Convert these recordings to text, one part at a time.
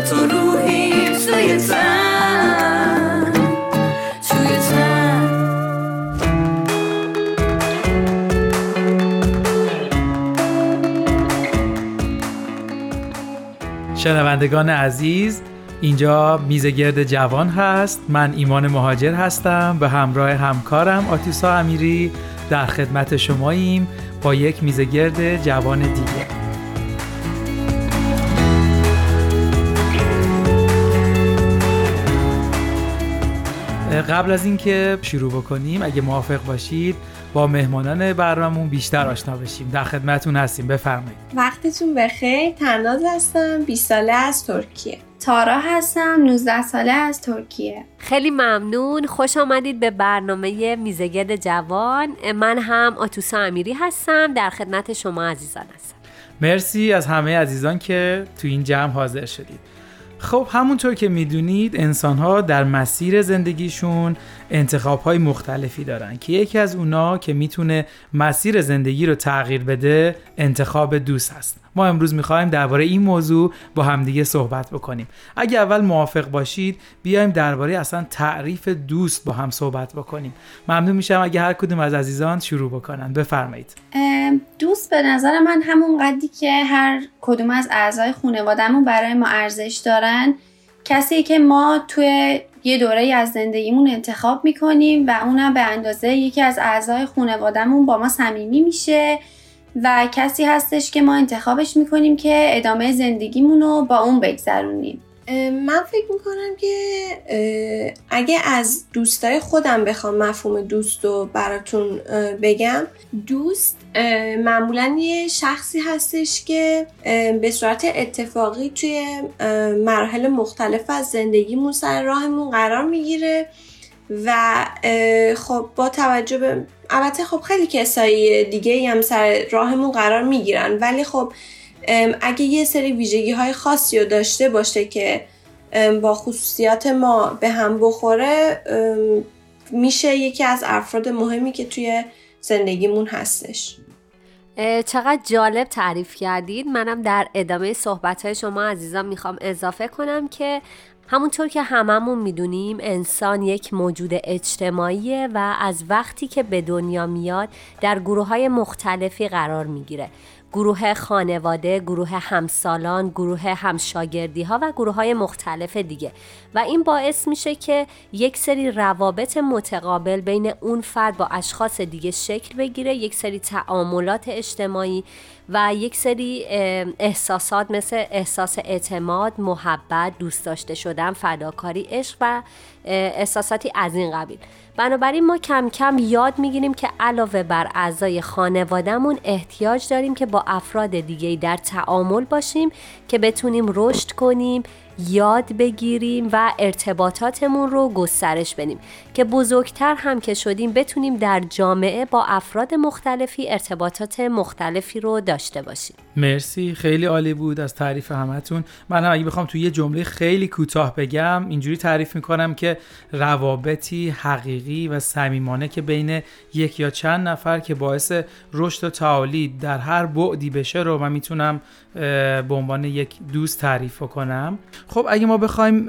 تو روحی توی تن توی تن. شنوندگان عزیز اینجا میزگرد جوان هست. من ایمان مهاجر هستم به همراه همکارم آتیسا امیری در خدمت شماییم با یک میزگرد جوان دیگه. قبل از اینکه شروع بکنیم اگه موافق باشید با مهمانان برنامهمون بیشتر آشنا بشیم. در خدمتون هستیم. بفرمایید. وقتتون بخیر. تناز هستم. 20 ساله از ترکیه. تارا هستم. 19 ساله از ترکیه. خیلی ممنون. خوش آمدید به برنامه میزگرد جوان. من هم آتوسا امیری هستم. در خدمت شما عزیزان هستم. مرسی از همه عزیزان که تو این جمع حاضر شدید. خب همونطور که می‌دونید انسان ها در مسیر زندگیشون انتخاب های مختلفی دارن که یکی از اونا که می‌تونه مسیر زندگی رو تغییر بده انتخاب دوست هست ما امروز می‌خوایم درباره این موضوع با همدیگه صحبت بکنیم. اگه اول موافق باشید بیایم درباره اصلا تعریف دوست با هم صحبت بکنیم. ممنون میشم اگه هر کدوم از عزیزان شروع بکنن. بفرمایید. دوست به نظر من همون قدی که هر کدوم از اعضای خانوادهمون برای ما ارزش دارن کسی که ما توی یه دوره از زندگیمون انتخاب می‌کنیم و اونم به اندازه یکی از اعضای خانوادهمون با ما صمیمی میشه. و کسی هستش که ما انتخابش می‌کنیم که ادامه زندگیمون رو با اون بگذرونیم. من فکر می‌کنم که اگه از دوستای خودم بخوام مفهوم دوست رو براتون بگم دوست معمولا یه شخصی هستش که به صورت اتفاقی توی مراحل مختلف از زندگیمون سر راهمون قرار می‌گیره و خب با توجه به البته خب خیلی کسایی دیگه هم سر راهمون قرار می‌گیرن. ولی خب اگه یه سری ویژگی های خاصی رو داشته باشه که با خصوصیات ما به هم بخوره میشه یکی از افراد مهمی که توی زندگیمون هستش. چقدر جالب تعریف کردید. منم در ادامه صحبت های شما عزیزان می‌خوام اضافه کنم که همونطور که هممون می‌دونیم انسان یک موجود اجتماعیه و از وقتی که به دنیا میاد در گروه های مختلفی قرار می‌گیره. گروه خانواده، گروه همسالان، گروه همشاگردی ها و گروه های مختلف دیگه. و این باعث میشه که یک سری روابط متقابل بین اون فرد با اشخاص دیگه شکل بگیره یک سری تعاملات اجتماعی و یک سری احساسات مثل احساس اعتماد، محبت، دوست داشته شدن، فداکاری، عشق و احساساتی از این قبیل. بنابراین ما کم کم یاد می‌گیریم که علاوه بر اعضای خانوادهمون احتیاج داریم که با افراد دیگه در تعامل باشیم که بتونیم رشد کنیم یاد بگیریم و ارتباطاتمون رو گسترش بدیم که بزرگتر هم که شدیم بتونیم در جامعه با افراد مختلفی ارتباطات مختلفی رو داشته باشیم. مرسی خیلی عالی بود از تعریف همتون. من هم اگه بخوام توی یه جمله خیلی کوتاه بگم اینجوری تعریف می‌کنم که روابطی حقیقی و صمیمانه که بین یک یا چند نفر که باعث رشد و تعالی در هر بعدی بشه رو من می‌تونم به عنوان یک دوست تعریف کنم خب اگه ما بخوایم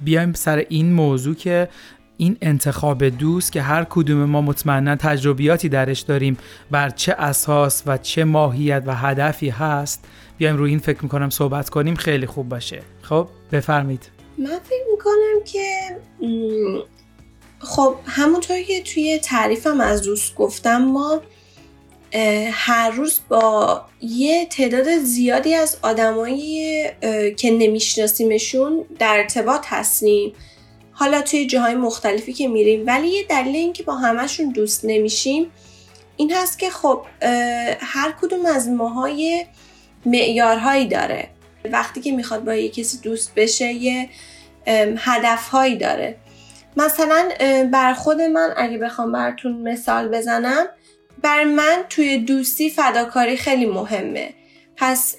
بیایم سر این موضوع که این انتخاب دوست که هر کدوم ما مطمئنا تجربیاتی درش داریم بر چه اساس و چه ماهیت و هدفی هست بیایم روی این فکر می‌کنم صحبت کنیم خیلی خوب باشه. خب بفرمایید. من فکر می‌کنم که خب همونطور که توی تعریفم از دوست گفتم ما هر روز با یه تعداد زیادی از آدمایی که نمیشناسیمشون در ارتباط هستیم. حالا توی جاهای مختلفی که میریم. ولی یه دلیل اینکه با همشون دوست نمیشیم این هست که خب هر کدوم از ماهای معیارهایی داره. وقتی که می‌خواد با یه کسی دوست بشه یه هدفهایی داره. مثلا بر خود من اگه بخوام براتون مثال بزنم بر من توی دوستی فداکاری خیلی مهمه. پس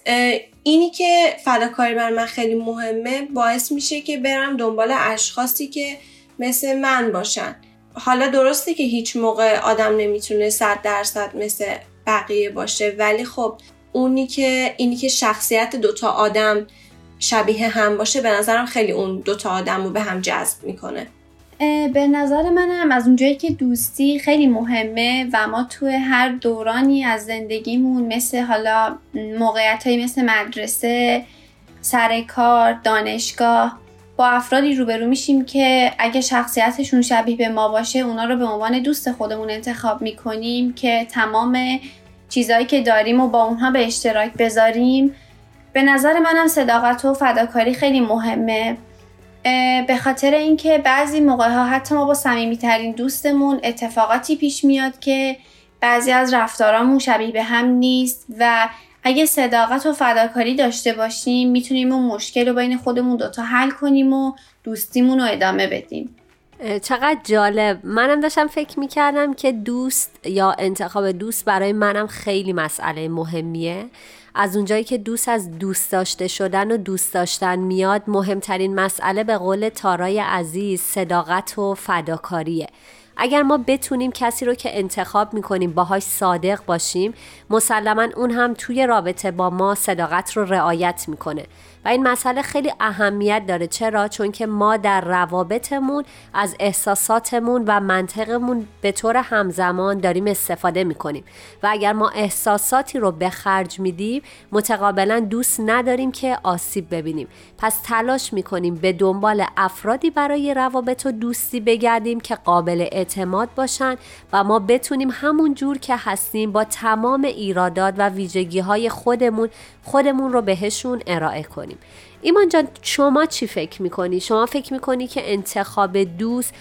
اینی که فداکاری بر من خیلی مهمه باعث میشه که برم دنبال اشخاصی که مثل من باشن. حالا درسته که هیچ موقع آدم نمی‌تونه صد درصد مثل بقیه باشه ولی خب اونی که اینی که شخصیت دوتا آدم شبیه هم باشه به نظرم خیلی اون دوتا آدم رو به هم جذب می‌کنه. به نظر منم از اونجایی که دوستی خیلی مهمه و ما توی هر دورانی از زندگیمون مثل حالا موقعیت مثل مدرسه سر کار دانشگاه با افرادی روبرو میشیم که اگه شخصیتشون شبیه به ما باشه اونا رو به عنوان دوست خودمون انتخاب می‌کنیم که تمام چیزهایی که داریم و با اونها به اشتراک بذاریم. به نظر منم صداقت و فداکاری خیلی مهمه. به خاطر اینکه بعضی موقع ها حتی ما با صمیمیترین دوستمون اتفاقاتی پیش میاد که بعضی از رفتارامون شبیه به هم نیست و اگه صداقت و فداکاری داشته باشیم می‌تونیم اون مشکل رو بین خودمون دوتا حل کنیم و دوستیمون رو ادامه بدیم. چقدر جالب. منم داشتم فکر می‌کردم که دوست یا انتخاب دوست برای منم خیلی مسئله مهمیه. از اونجایی که دوست از دوست داشته شدن و دوست داشتن میاد مهمترین مسئله به قول تارای عزیز صداقت و فداکاریه. اگر ما بتونیم کسی رو که انتخاب می‌کنیم باهاش صادق باشیم مسلما اون هم توی رابطه با ما صداقت رو رعایت می‌کنه. و این مسئله خیلی اهمیت داره. چرا؟ چون که ما در روابطمون از احساساتمون و منطقمون به طور همزمان داریم استفاده می‌کنیم. و اگر ما احساساتی رو به خرج میدیم متقابلا دوست نداریم که آسیب ببینیم. پس تلاش می‌کنیم به دنبال افرادی برای روابط و دوستی بگردیم که قابل اعتماد باشن و ما بتونیم همون جور که هستیم با تمام ایرادات و ویژگی های خودمون خودمون رو بهشون ارائه کنیم ایمان جان شما چی فکر می‌کنی؟ شما فکر می‌کنی که انتخاب دوست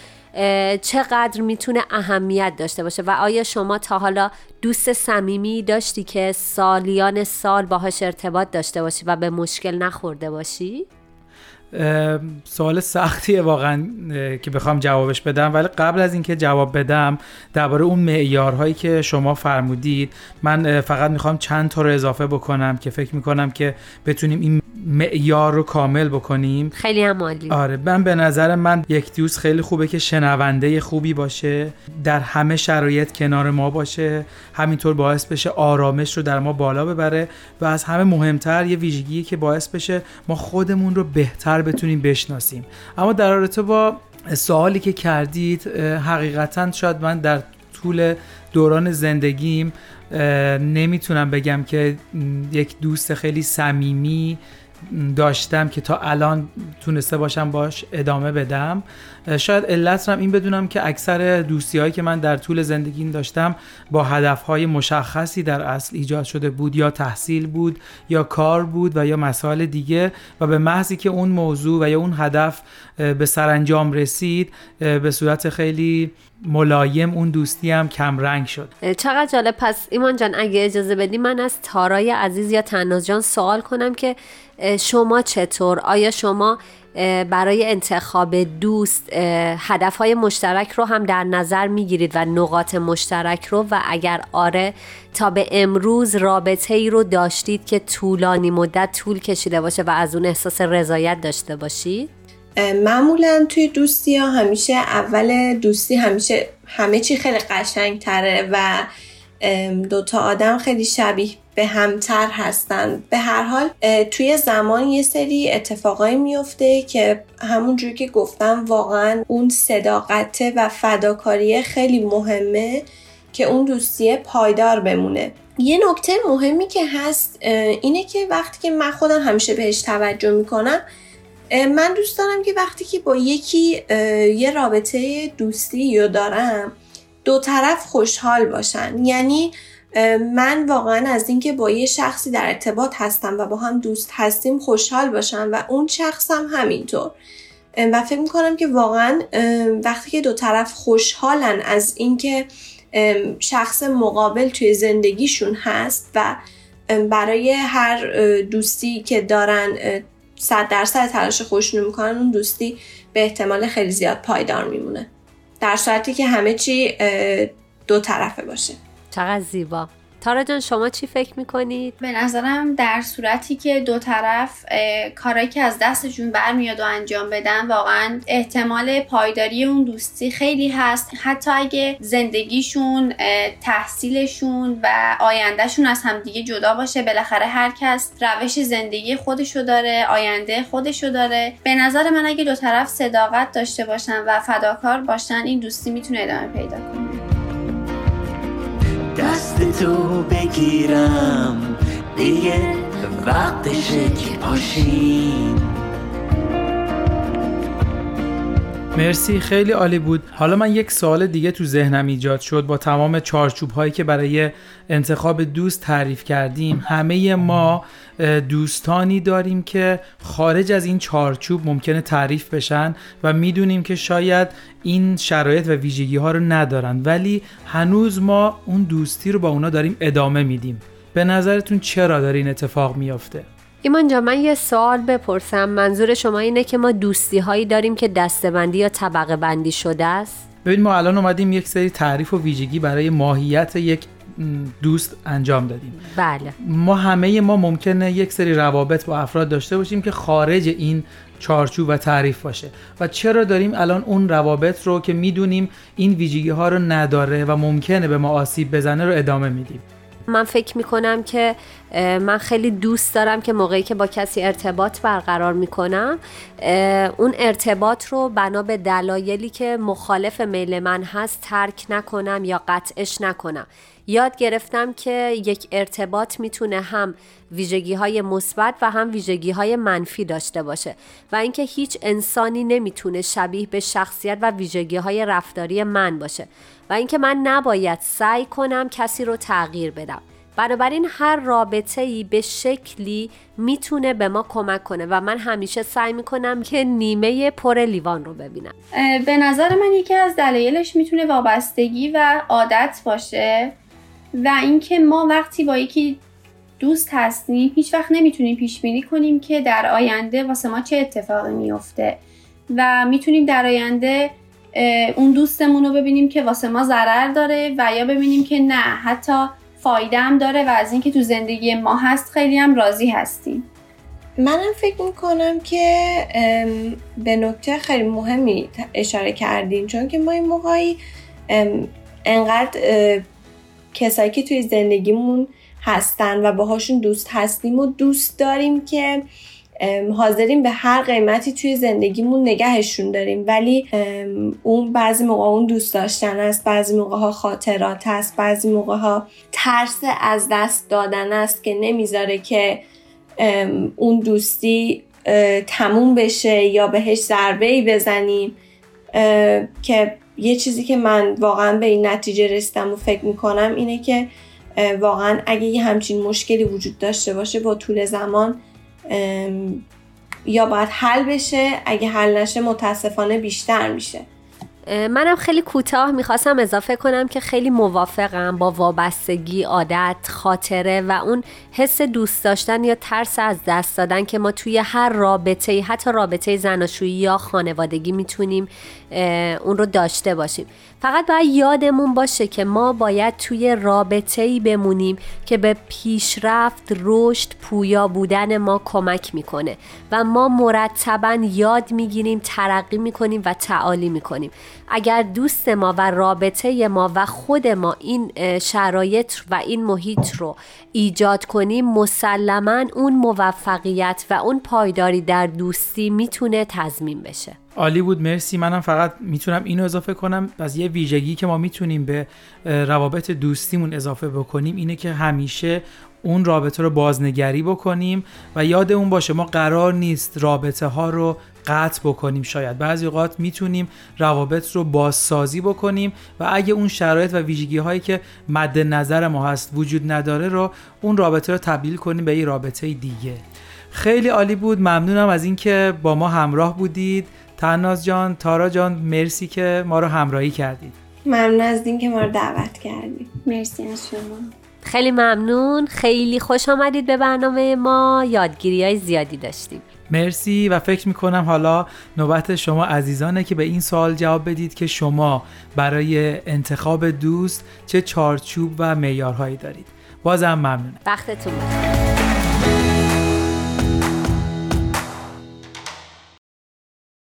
چقدر می‌تونه اهمیت داشته باشه و آیا شما تا حالا دوست صمیمی داشتی که سالیان سال باهاش ارتباط داشته باشی و به مشکل نخورده باشی؟ سوال سختیه واقعا که بخوام جوابش بدم. ولی قبل از اینکه جواب بدم درباره اون معیارهایی که شما فرمودید من فقط می‌خوام چند تا رو اضافه بکنم که فکر می‌کنم که بتونیم این معیار رو کامل بکنیم؟ خیلی هم عالی. آره من به نظر من یک دوست خیلی خوبه که شنونده خوبی باشه در همه شرایط کنار ما باشه همینطور باعث بشه آرامش رو در ما بالا ببره و از همه مهمتر یه ویژگی که باعث بشه ما خودمون رو بهتر بتونیم بشناسیم. اما در رابطه با سوالی که کردید حقیقتا شاید من در طول دوران زندگیم نمی‌تونم بگم که یک دوست خیلی صمیمی داشتم که تا الان تونسته باشم باش ادامه بدم. شاید علت این بدونم که اکثر دوستی هایی که من در طول زندگیم داشتم با هدف های مشخصی در اصل ایجاد شده بود. یا تحصیل بود یا کار بود و یا مسائل دیگه. و به محضی که اون موضوع و یا اون هدف به سرانجام رسید به صورت خیلی ملایم اون دوستی هم کم رنگ شد چقدر جالب. پس ایمان جان اگه اجازه بدی من از تارای عزیز یا تناز جان سوال کنم که شما چطور؟ آیا شما برای انتخاب دوست هدفهای مشترک رو هم در نظر می‌گیرید و نقاط مشترک رو. و اگر آره تا به امروز رابطه ای رو داشتید که طولانی مدت طول کشیده باشه و از اون احساس رضایت داشته باشید؟ معمولا توی دوستی ها همیشه اول دوستی همیشه همه چی خیلی قشنگ تره و دوتا آدم خیلی شبیه به همتر هستن. به هر حال توی زمان یه سری اتفاقایی میفته که همونجور که گفتم واقعا اون صداقت و فداکاری خیلی مهمه که اون دوستی پایدار بمونه. یه نکته مهمی که هست اینه که وقتی که من خودم همیشه بهش توجه می‌کنم من دوست دارم که وقتی که با یکی یه رابطه دوستی رو دارم دو طرف خوشحال باشن. یعنی من واقعا از اینکه با یه شخصی در ارتباط هستم و با هم دوست هستیم خوشحال باشم و اون شخص هم همینطور و فکر می‌کنم که واقعا وقتی که دو طرف خوشحالن از اینکه شخص مقابل توی زندگیشون هست و برای هر دوستی که دارن صد درصد تلاش خودشونو می‌کنن اون دوستی به احتمال خیلی زیاد پایدار میمونه. در صورتی که همه چی دو طرفه باشه. چقدر زیبا. تارا جان شما چی فکر می‌کنید؟ به نظرم در صورتی که دو طرف کارایی که از دستشون برمیاد و انجام بدن واقعا احتمال پایداری اون دوستی خیلی هست. حتی اگه زندگیشون تحصیلشون و آیندهشون از همدیگه جدا باشه بالاخره هر کس روش زندگی خودشو داره آینده خودشو داره. به نظر من اگه دو طرف صداقت داشته باشن و فداکار باشن این دوستی می‌تونه ادامه پیدا کنه. تو بگیرم دیگه وقتشه که پاشیم. مرسی خیلی عالی بود. حالا من یک سوال دیگه تو ذهنم ایجاد شد. با تمام چارچوب هایی که برای انتخاب دوست تعریف کردیم همه ما دوستانی داریم که خارج از این چارچوب ممکنه تعریف بشن و می‌دونیم که شاید این شرایط و ویژگی ها رو ندارن. ولی هنوز ما اون دوستی رو با اونا داریم ادامه میدیم. به نظرتون چرا داره این اتفاق میافته؟ ایمان جا من یه سوال بپرسم. منظور شما اینه که ما دوستی هایی داریم که دستبندی یا طبقه بندی شده است؟ ببین ما الان اومدیم یک سری تعریف و ویژگی برای ماهیت یک دوست انجام دادیم. بله. ما همه ما ممکنه یک سری روابط با افراد داشته باشیم که خارج این چارچوب و تعریف باشه. و چرا داریم الان اون روابط رو که می‌دونیم این ویژگی ها رو نداره و ممکنه به ما آسیب بزنه رو ادامه میدیم. من فکر می‌کنم که من خیلی دوست دارم که موقعی که با کسی ارتباط برقرار می‌کنم اون ارتباط رو بنا به دلایلی که مخالف میل من هست ترک نکنم یا قطعش نکنم. یاد گرفتم که یک ارتباط می‌تونه هم ویژگی های مثبت و هم ویژگی های منفی داشته باشه و اینکه هیچ انسانی نمی‌تونه شبیه به شخصیت و ویژگی های رفتاری من باشه و اینکه من نباید سعی کنم کسی رو تغییر بدم. بنابراین هر رابطه ای به شکلی می‌تونه به ما کمک کنه و من همیشه سعی می‌کنم که نیمه پر لیوان رو ببینم. به نظر من یکی از دلایلش می‌تونه وابستگی و عادت باشه. و اینکه ما وقتی با یکی دوست هستیم هیچ وقت نمی‌تونیم پیش بینی کنیم که در آینده واسه ما چه اتفاقی میفته و می‌تونیم در آینده اون دوستمون رو ببینیم که واسه ما ضرر داره و یا ببینیم که نه حتی فایده هم داره و از اینکه تو زندگی ما هست خیلی هم راضی هستیم. منم فکر می‌کنم که به نکته خیلی مهمی اشاره کردیم چون که ما این موقعی انقدر کسایی که توی زندگیمون هستن و باهاشون دوست هستیم و دوست داریم که حاضریم به هر قیمتی توی زندگیمون نگهشون داریم. ولی اون بعضی موقع اون دوست داشتن است بعضی موقع ها خاطرات است بعضی موقع ها ترس از دست دادن است که نمی‌ذاره که اون دوستی تموم بشه یا بهش ضربه ای بزنیم که یه چیزی که من واقعا به این نتیجه رسیدم و فکر می‌کنم اینه که واقعا اگه یه همچین مشکلی وجود داشته باشه با طول زمان یا باید حل بشه اگه حل نشه متاسفانه بیشتر میشه. منم خیلی کوتاه می‌خواستم اضافه کنم که خیلی موافقم با وابستگی عادت خاطره و اون حس دوست داشتن یا ترس از دست دادن که ما توی هر رابطه حتی رابطه زناشویی یا خانوادگی می‌تونیم اون رو داشته باشیم. فقط باید یادمون باشه که ما باید توی رابطه ای بمونیم که به پیشرفت رشد پویا بودن ما کمک می‌کنه و ما مرتبا یاد می‌گیریم ترقی می‌کنیم و تعالی می‌کنیم. اگر دوست ما و رابطه ما و خود ما این شرایط و این محیط رو ایجاد کنیم مسلما اون موفقیت و اون پایداری در دوستی می‌تونه تضمین بشه. عالی بود. مرسی. منم فقط می‌تونم اینو اضافه کنم. از یه ویژگی که ما می‌تونیم به روابط دوستیمون اضافه بکنیم اینه که همیشه اون رابطه رو بازنگری بکنیم و یاد اون باشه ما قرار نیست رابطه ها رو قطع بکنیم. شاید بعضی اوقات می‌تونیم روابط رو بازسازی بکنیم و اگه اون شرایط و ویژگی هایی که مد نظر ما هست وجود نداره رو اون رابطه رو تبدیل کنیم به یه رابطه دیگه. خیلی عالی بود. ممنونم از اینکه با ما همراه بودید. تناز جان تارا جان مرسی که ما رو همراهی کردید. ممنون از اینکه ما رو دعوت کردید. مرسی از شما. خیلی ممنون. خیلی خوش آمدید به برنامه ما. یادگیری های زیادی داشتیم. مرسی و فکر می‌کنم حالا نوبت شما عزیزانه که به این سوال جواب بدید که شما برای انتخاب دوست چه چارچوب و معیارهایی دارید. بازم ممنونم. وقتتون بخیر.